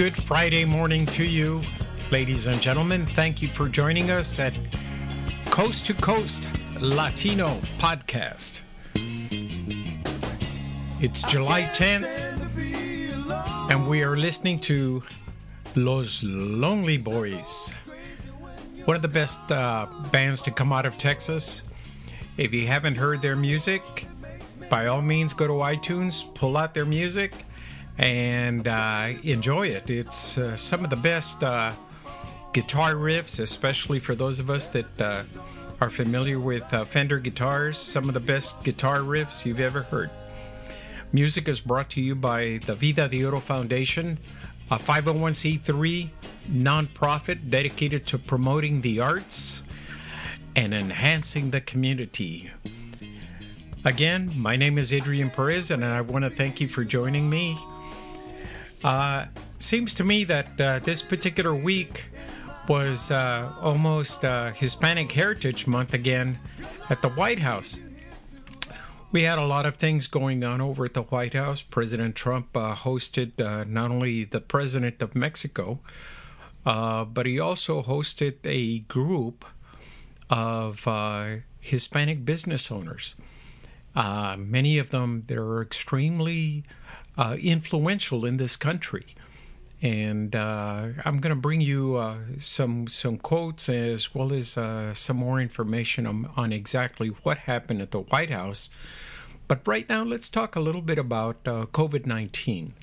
Good Friday morning to you, ladies and gentlemen. Thank you for joining us at Coast to Coast Latino Podcast. It's July 10th, and we are listening to Los Lonely Boys, one of the best uh, bands to come out of Texas. If you haven't heard their music, by all means go to iTunes, pull out their music, and uh, enjoy it. It's uh, some of the best uh, guitar riffs, especially for those of us that uh, are familiar with uh, Fender guitars, some of the best guitar riffs you've ever heard. Music is brought to you by the Vida de Oro Foundation, a 501c3 nonprofit dedicated to promoting the arts and enhancing the community. Again, my name is Adrian Perez, and I want to thank you for joining me. Uh, seems to me that uh, this particular week was uh, almost uh, Hispanic Heritage Month again at the White House. We had a lot of things going on over at the White House. President Trump uh, hosted uh, not only the president of Mexico, but he also hosted a group of Hispanic business owners. Many of them they're extremely uh, influential in this country. And uh, I'm going to bring you uh, some some quotes as well as uh, some more information on, on, exactly what happened at the White House. But right now, let's talk a little bit about uh, COVID 19.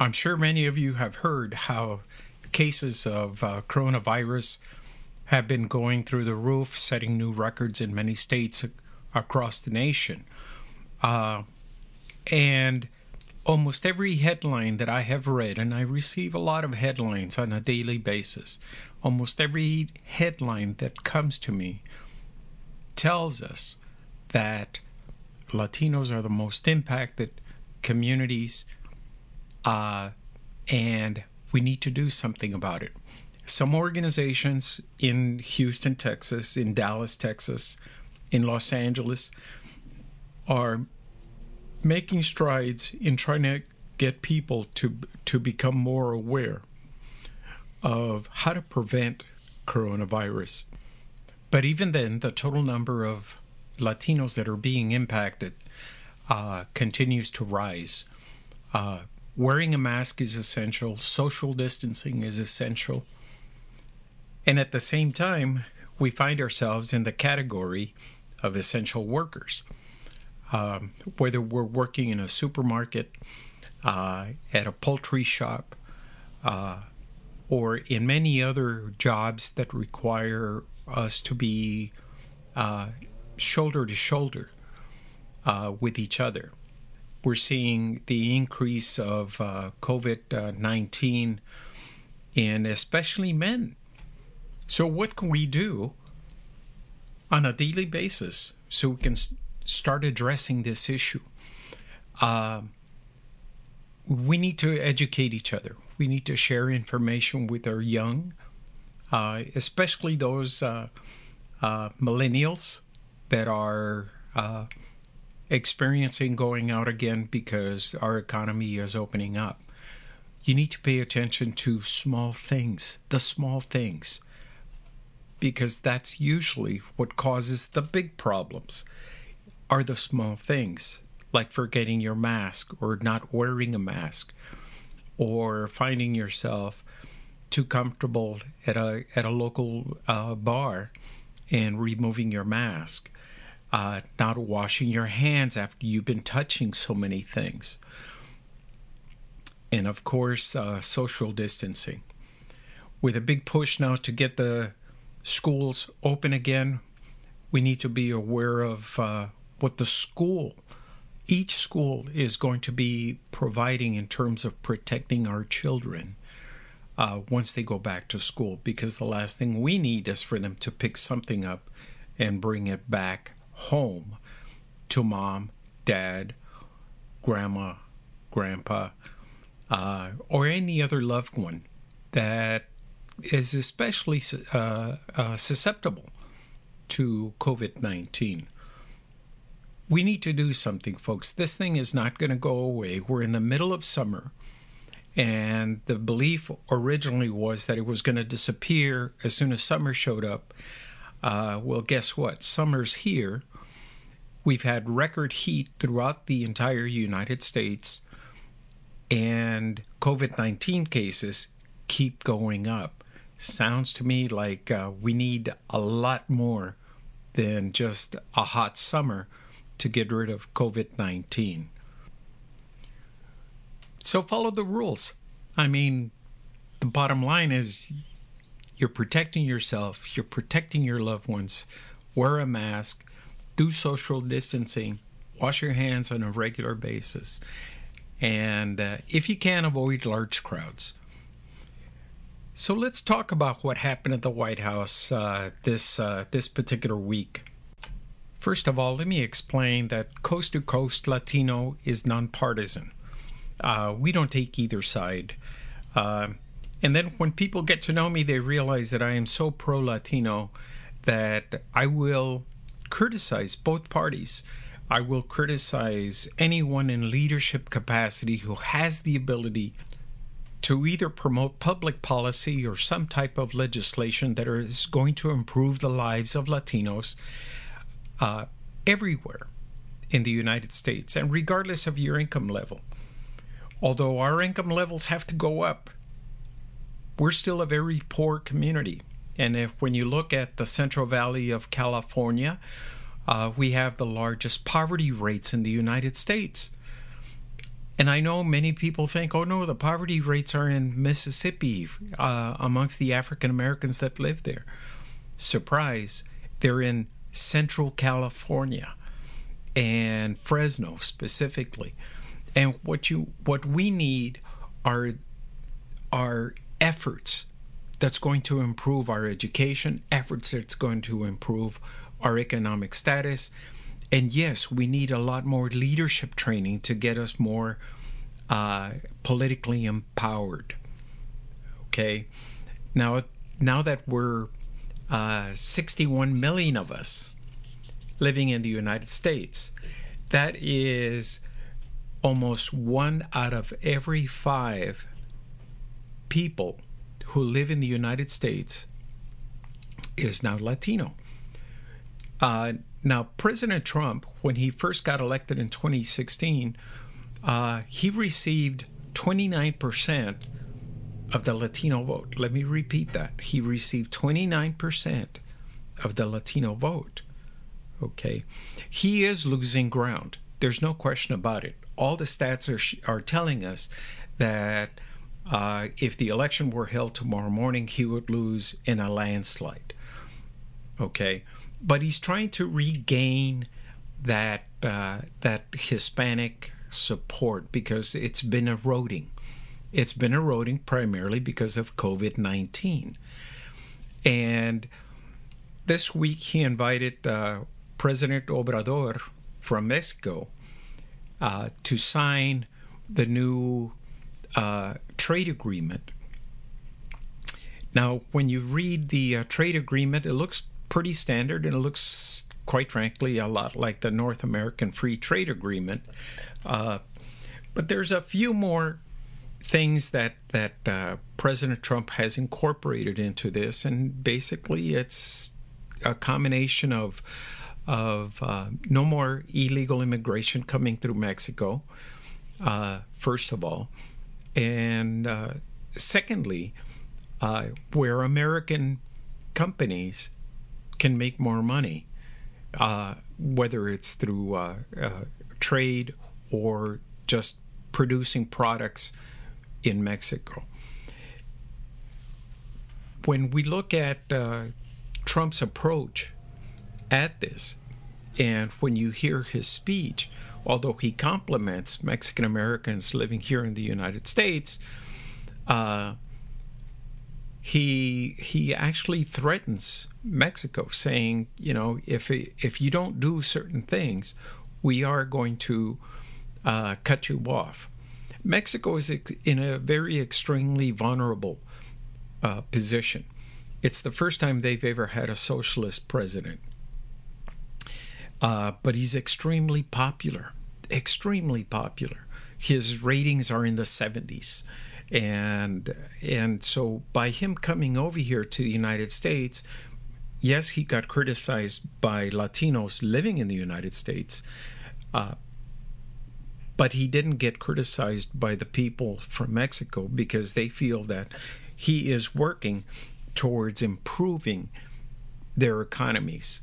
I'm sure many of you have heard how cases of coronavirus have been going through the roof, setting new records in many states across the nation. Uh, and almost every headline that I have read, and I receive a lot of headlines on a daily basis, almost every headline that comes to me tells us that Latinos are the most impacted communities, uh, and we need to do something about it. Some organizations in Houston, Texas, in Dallas, Texas, in Los Angeles are making strides in trying to get people to to become more aware of how to prevent coronavirus. But even then, the total number of Latinos that are being impacted uh, continues to rise. Uh, wearing a mask is essential. Social distancing is essential. And at the same time, we find ourselves in the category of essential workers. Um, whether we're working in a supermarket, uh, at a poultry shop, uh, or in many other jobs that require us to be uh, shoulder to shoulder uh, with each other. We're seeing the increase of uh, COVID 19 in especially men. So, what can we do on a daily basis so we can start addressing this issue. Uh, we need to educate each other. We need to share information with our young, uh, especially those uh, uh millennials that are uh, experiencing going out again because our economy is opening up. You need to pay attention to small things, the small things because that's usually what causes the big problems are the small things like forgetting your mask or not wearing a mask or finding yourself too comfortable at a at a local uh, bar and removing your mask uh, not washing your hands after you've been touching so many things. And of course uh, social distancing. With a big push now to get the schools open again, we need to be aware of uh, what the school, each school is going to be providing in terms of protecting our children uh, once they go back to school. Because the last thing we need is for them to pick something up and bring it back home to mom, dad, grandma, grandpa, uh, or any other loved one that is especially uh, uh, susceptible to COVID 19. We need to do something, folks. This thing is not going to go away. We're in the middle of summer, And the belief originally was that it was going to disappear as soon as summer showed up. Uh, well, guess what? Summer's here. We've had record heat throughout the entire United States, and COVID 19 cases keep going up. Sounds to me like uh, we need a lot more than just a hot summer to get rid of COVID 19. So follow the rules. I mean, the bottom line is you're protecting yourself, you're protecting your loved ones. Wear a mask, do social distancing, wash your hands on a regular basis, and uh, if you can, avoid large crowds. So let's talk about what happened at the White House uh, this uh, this particular week. First of all, let me explain that Coast to Coast Latino is nonpartisan. Uh, we don't take either side. Uh, and then when people get to know me, they realize that I am so pro Latino that I will criticize both parties. I will criticize anyone in leadership capacity who has the ability to either promote public policy or some type of legislation that is going to improve the lives of Latinos uh, everywhere in the United States and regardless of your income level. Although our income levels have to go up, we're still a very poor community. And if when you look at the Central Valley of California, uh, we have the largest poverty rates in the United States. And I know many people think, oh no, the poverty rates are in Mississippi uh, amongst the African Americans that live there. Surprise, they're in Central California and Fresno specifically. And what you what we need are are efforts that's going to improve our education, efforts that's going to improve our economic status. And yes, we need a lot more leadership training to get us more uh, politically empowered. Okay, now now that we're uh, 61 million of us living in the United States, that is almost one out of every five people who live in the United States is now Latino. Uh, now, President Trump, when he first got elected in 2016, uh, he received 29% of the Latino vote. Let me repeat that. He received 29% of the Latino vote. Okay. He is losing ground. There's no question about it all the stats are, are telling us that uh, if the election were held tomorrow morning, he would lose in a landslide. Okay, but he's trying to regain that uh, that Hispanic support because it's been eroding. It's been eroding primarily because of COVID nineteen, and this week he invited uh, President Obrador from Mexico uh, to sign the new uh, trade agreement. Now, when you read the uh, trade agreement, it looks pretty standard and it looks, quite frankly, a lot like the North American Free Trade Agreement. Uh, but there's a few more things that that uh, President Trump has incorporated into this, and basically, it's a combination of of uh, no more illegal immigration coming through Mexico, uh, first of all. And uh, secondly, uh, where American companies can make more money, uh, whether it's through trade or just producing products in Mexico. When we look at Trump's approach at this. And when you hear his speech, although he compliments Mexican Americans living here in the United States, uh, he he actually threatens Mexico, saying, you know, if if you don't do certain things, we are going to uh, cut you off. Mexico is in a very extremely vulnerable uh, position. It's the first time they've ever had a socialist president. Uh, but he's extremely popular, extremely popular. His ratings are in the 70s. and and so by him coming over here to the United States, yes, he got criticized by Latinos living in the United States, uh, but he didn't get criticized by the people from Mexico because they feel that he is working towards improving their economies.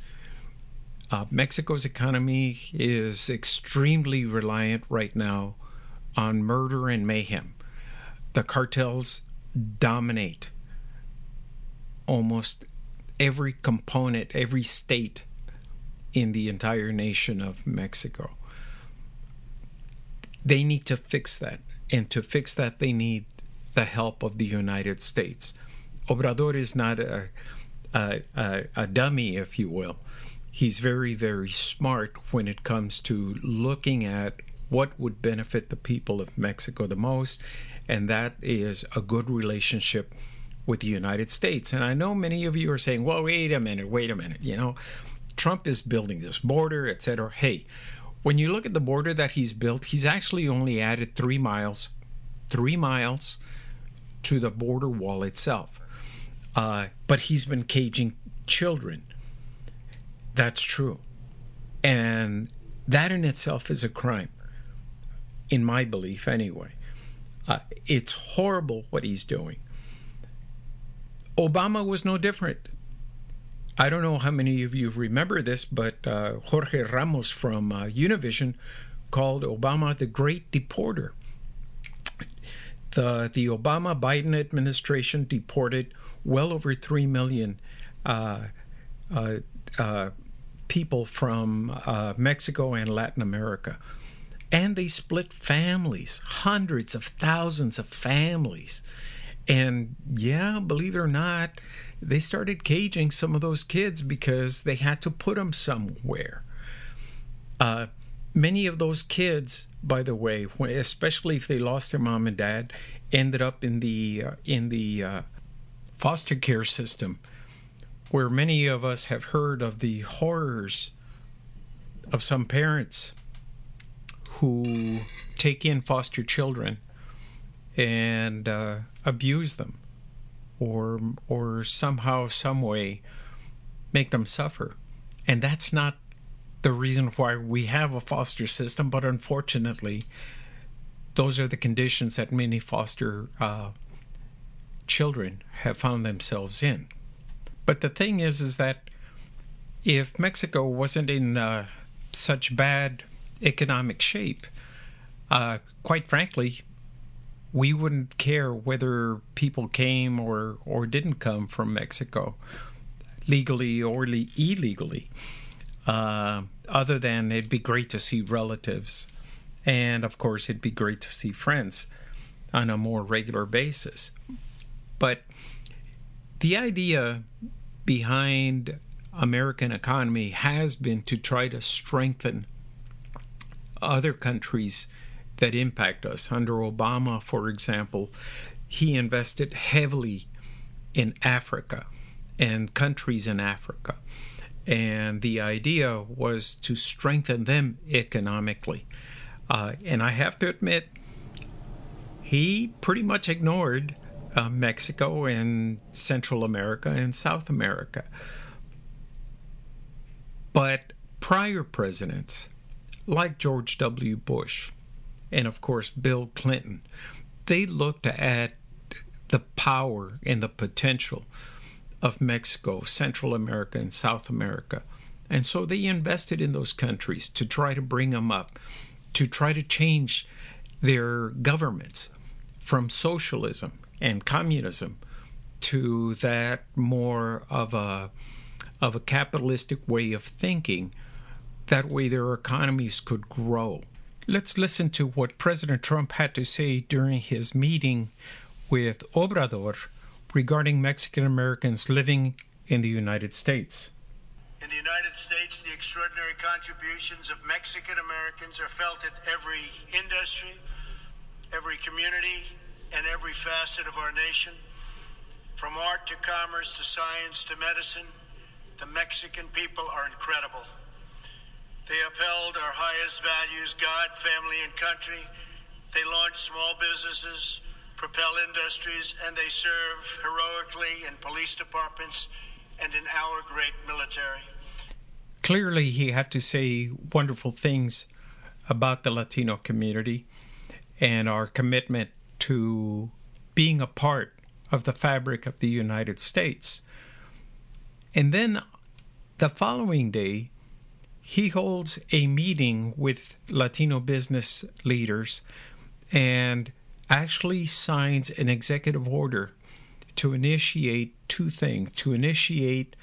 Uh, Mexico's economy is extremely reliant right now on murder and mayhem. The cartels dominate almost every component, every state in the entire nation of Mexico. They need to fix that. And to fix that, they need the help of the United States. Obrador is not a, a, a, a dummy, if you will. He's very, very smart when it comes to looking at what would benefit the people of Mexico the most, and that is a good relationship with the United States. And I know many of you are saying, well, wait a minute, wait a minute, you know, Trump is building this border, etc. Hey, when you look at the border that he's built, he's actually only added three miles, three miles to the border wall itself. Uh, but he's been caging children. That's true. And that in itself is a crime, in my belief, anyway. Uh, it's horrible what he's doing. Obama was no different. I don't know how many of you remember this, but uh, Jorge Ramos from uh, Univision called Obama the Great Deporter. The, the Obama Biden administration deported well over 3 million uh, uh, uh people from uh, Mexico and Latin America. And they split families, hundreds of thousands of families. And yeah, believe it or not, they started caging some of those kids because they had to put them somewhere. Uh, many of those kids, by the way, especially if they lost their mom and dad, ended up in the uh, in the uh, foster care system, where many of us have heard of the horrors of some parents who take in foster children and uh, abuse them or or somehow some way make them suffer. And that's not the reason why we have a foster system but unfortunately those are the conditions that many foster uh, children have found themselves in. But the thing is is that if mexico wasn't in uh, such bad economic shape uh, quite frankly we wouldn't care whether people came or or didn't come from Mexico, legally or le- illegally. Uh, other than it'd be great to see relatives, and of course it'd be great to see friends on a more regular basis. But the idea behind American economy has been to try to strengthen other countries' that impact us. Under Obama, for example, he invested heavily in Africa and countries in Africa. And the idea was to strengthen them economically. Uh, and I have to admit, he pretty much ignored uh, Mexico and Central America and South America. But prior presidents, like George W. Bush, and of course Bill Clinton, they looked at the power and the potential of Mexico, Central America, and South America. And so they invested in those countries to try to bring them up, to try to change their governments from socialism and communism to that more of a of a capitalistic way of thinking. That way their economies could grow. Let's listen to what President Trump had to say during his meeting with Obrador regarding Mexican Americans living in the United States. In the United States, the extraordinary contributions of Mexican Americans are felt in every industry, every community, and every facet of our nation. From art to commerce to science to medicine, the Mexican people are incredible. They upheld our highest values God, family, and country. They launched small businesses, propel industries, and they serve heroically in police departments and in our great military. Clearly, he had to say wonderful things about the Latino community and our commitment to being a part of the fabric of the United States. And then the following day, he holds a meeting with Latino business leaders and actually signs an executive order to initiate two things to initiate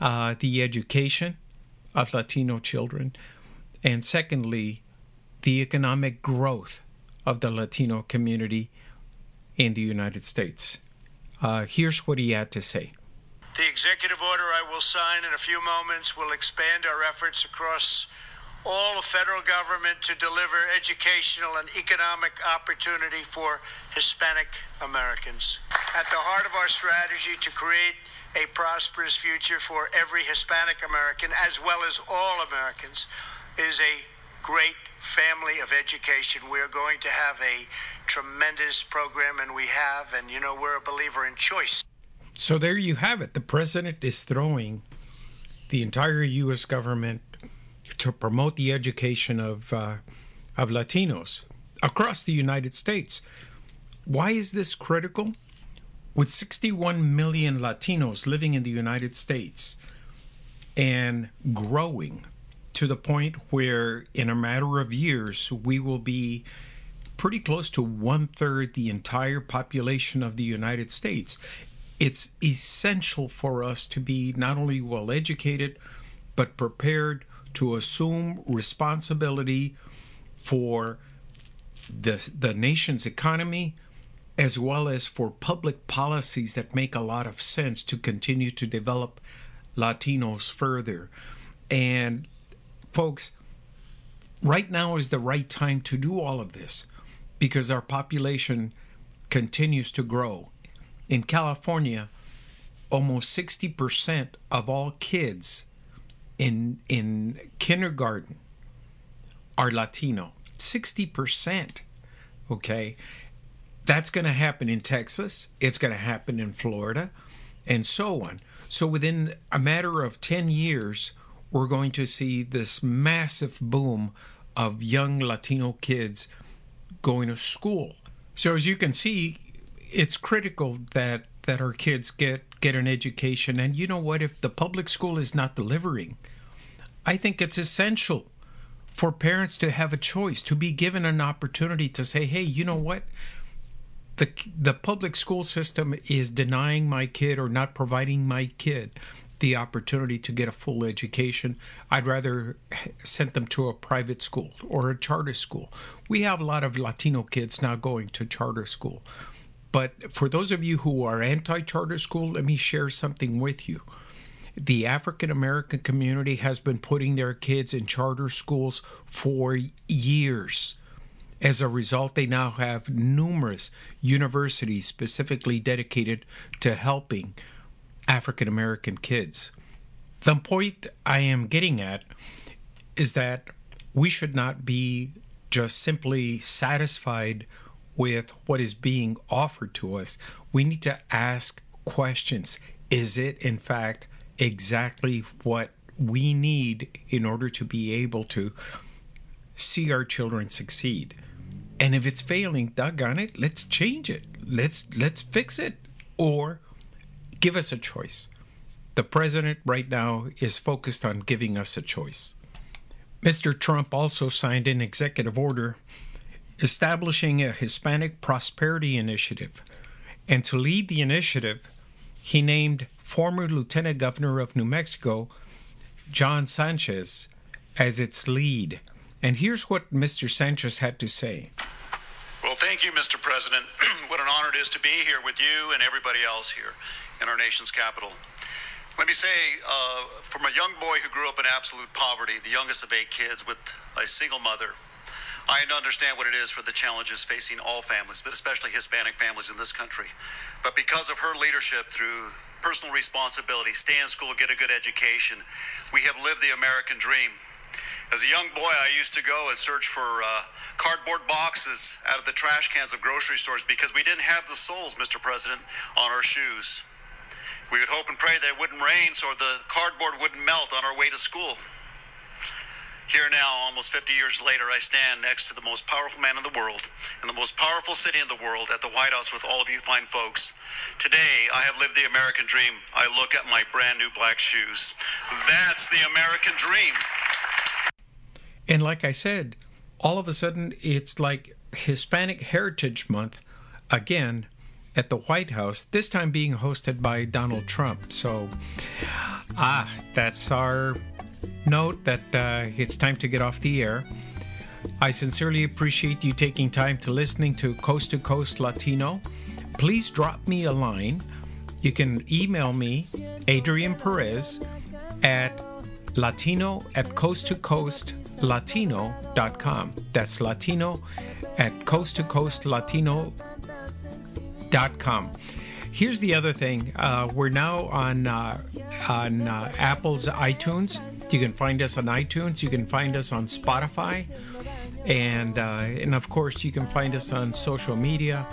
uh, the education of Latino children, and secondly, the economic growth of the Latino community in the United States. Uh, here's what he had to say. The executive order I will sign in a few moments will expand our efforts across all of federal government to deliver educational and economic opportunity for Hispanic Americans. At the heart of our strategy to create a prosperous future for every Hispanic American, as well as all Americans, is a great family of education. We are going to have a tremendous program, and we have, and you know, we're a believer in choice. So there you have it. The president is throwing the entire U.S. government to promote the education of uh, of Latinos across the United States. Why is this critical? With 61 million Latinos living in the United States and growing to the point where, in a matter of years, we will be pretty close to one third the entire population of the United States it's essential for us to be not only well educated, but prepared to assume responsibility for the, the nation's economy as well as for public policies that make a lot of sense to continue to develop Latinos further. And folks, right now is the right time to do all of this because our population continues to grow in California, almost 60% of all kids in in kindergarten are Latino. 60%. Okay? That's going to happen in Texas, it's going to happen in Florida, and so on. So within a matter of 10 years, we're going to see this massive boom of young Latino kids going to school. So as you can see, it's critical that that our kids get get an education. And you know what? If the public school is not delivering i think it's essential for parents to have a choice to be given an opportunity to say hey you know what? The the public school system is denying my kid or not providing my kid the opportunity to get a full education. I'd rather send them to a private school or a charter school. We have a lot of latino kids now going to charter school but for those of you who are anti charter school, let me share something with you. The African American community has been putting their kids in charter schools for years. As a result, they now have numerous universities specifically dedicated to helping African American kids. The point I am getting at is that we should not be just simply satisfied with what is being offered to us, we need to ask questions. Is it, in fact, exactly what we need in order to be able to see our children succeed? And if it's failing, doggone it, let's change it. Let's let's fix it. Or give us a choice. The president right now is focused on giving us a choice. Mr. Trump also signed an executive order establishing a Hispanic Prosperity Initiative. And to lead the initiative, he named former Lieutenant Governor of New Mexico, John Sanchez, as its lead. And here's what Mr. Sanchez had to say. Well, thank you, Mr. President. what an honor it is to be here with you and everybody else here in our nation's capital. Let me say, uh, from a young boy who grew up in absolute poverty, the youngest of eight kids with a single mother, I understand what it is for the challenges facing all families, but especially Hispanic families in this country. But because of her leadership through personal responsibility, stay in school, get a good education, we have lived the American dream. As a young boy, I used to go and search for uh, cardboard boxes out of the trash cans of grocery stores because we didn't have the soles, Mr. President, on our shoes. We would hope and pray that it wouldn't rain so the cardboard wouldn't melt on our way to school. Here now, almost 50 years later, I stand next to the most powerful man in the world, and the most powerful city in the world, at the White House with all of you fine folks. Today, I have lived the American dream. I look at my brand new black shoes. That's the American dream. And like I said, all of a sudden, it's like Hispanic Heritage Month again at the White House, this time being hosted by Donald Trump. So, ah, that's our note that uh, it's time to get off the air. I sincerely appreciate you taking time to listening to Coast to Coast Latino. Please drop me a line. You can email me, Adrian Perez, at latino at coast to coast latino.com. That's latino at coast to coast latino.com. Here's the other thing. Uh, we're now on uh, on uh, Apple's iTunes. You can find us on iTunes. You can find us on Spotify, and uh, and of course you can find us on social media,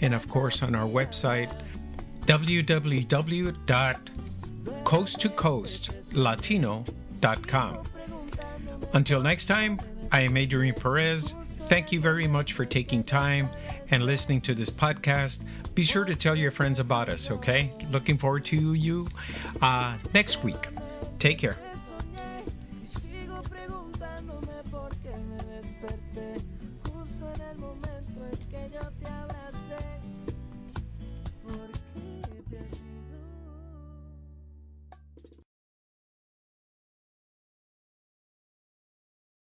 and of course on our website www.coasttocoastlatino.com. Until next time, I am Adrian Perez. Thank you very much for taking time and listening to this podcast. Be sure to tell your friends about us, okay? Looking forward to you uh, next week. Take care.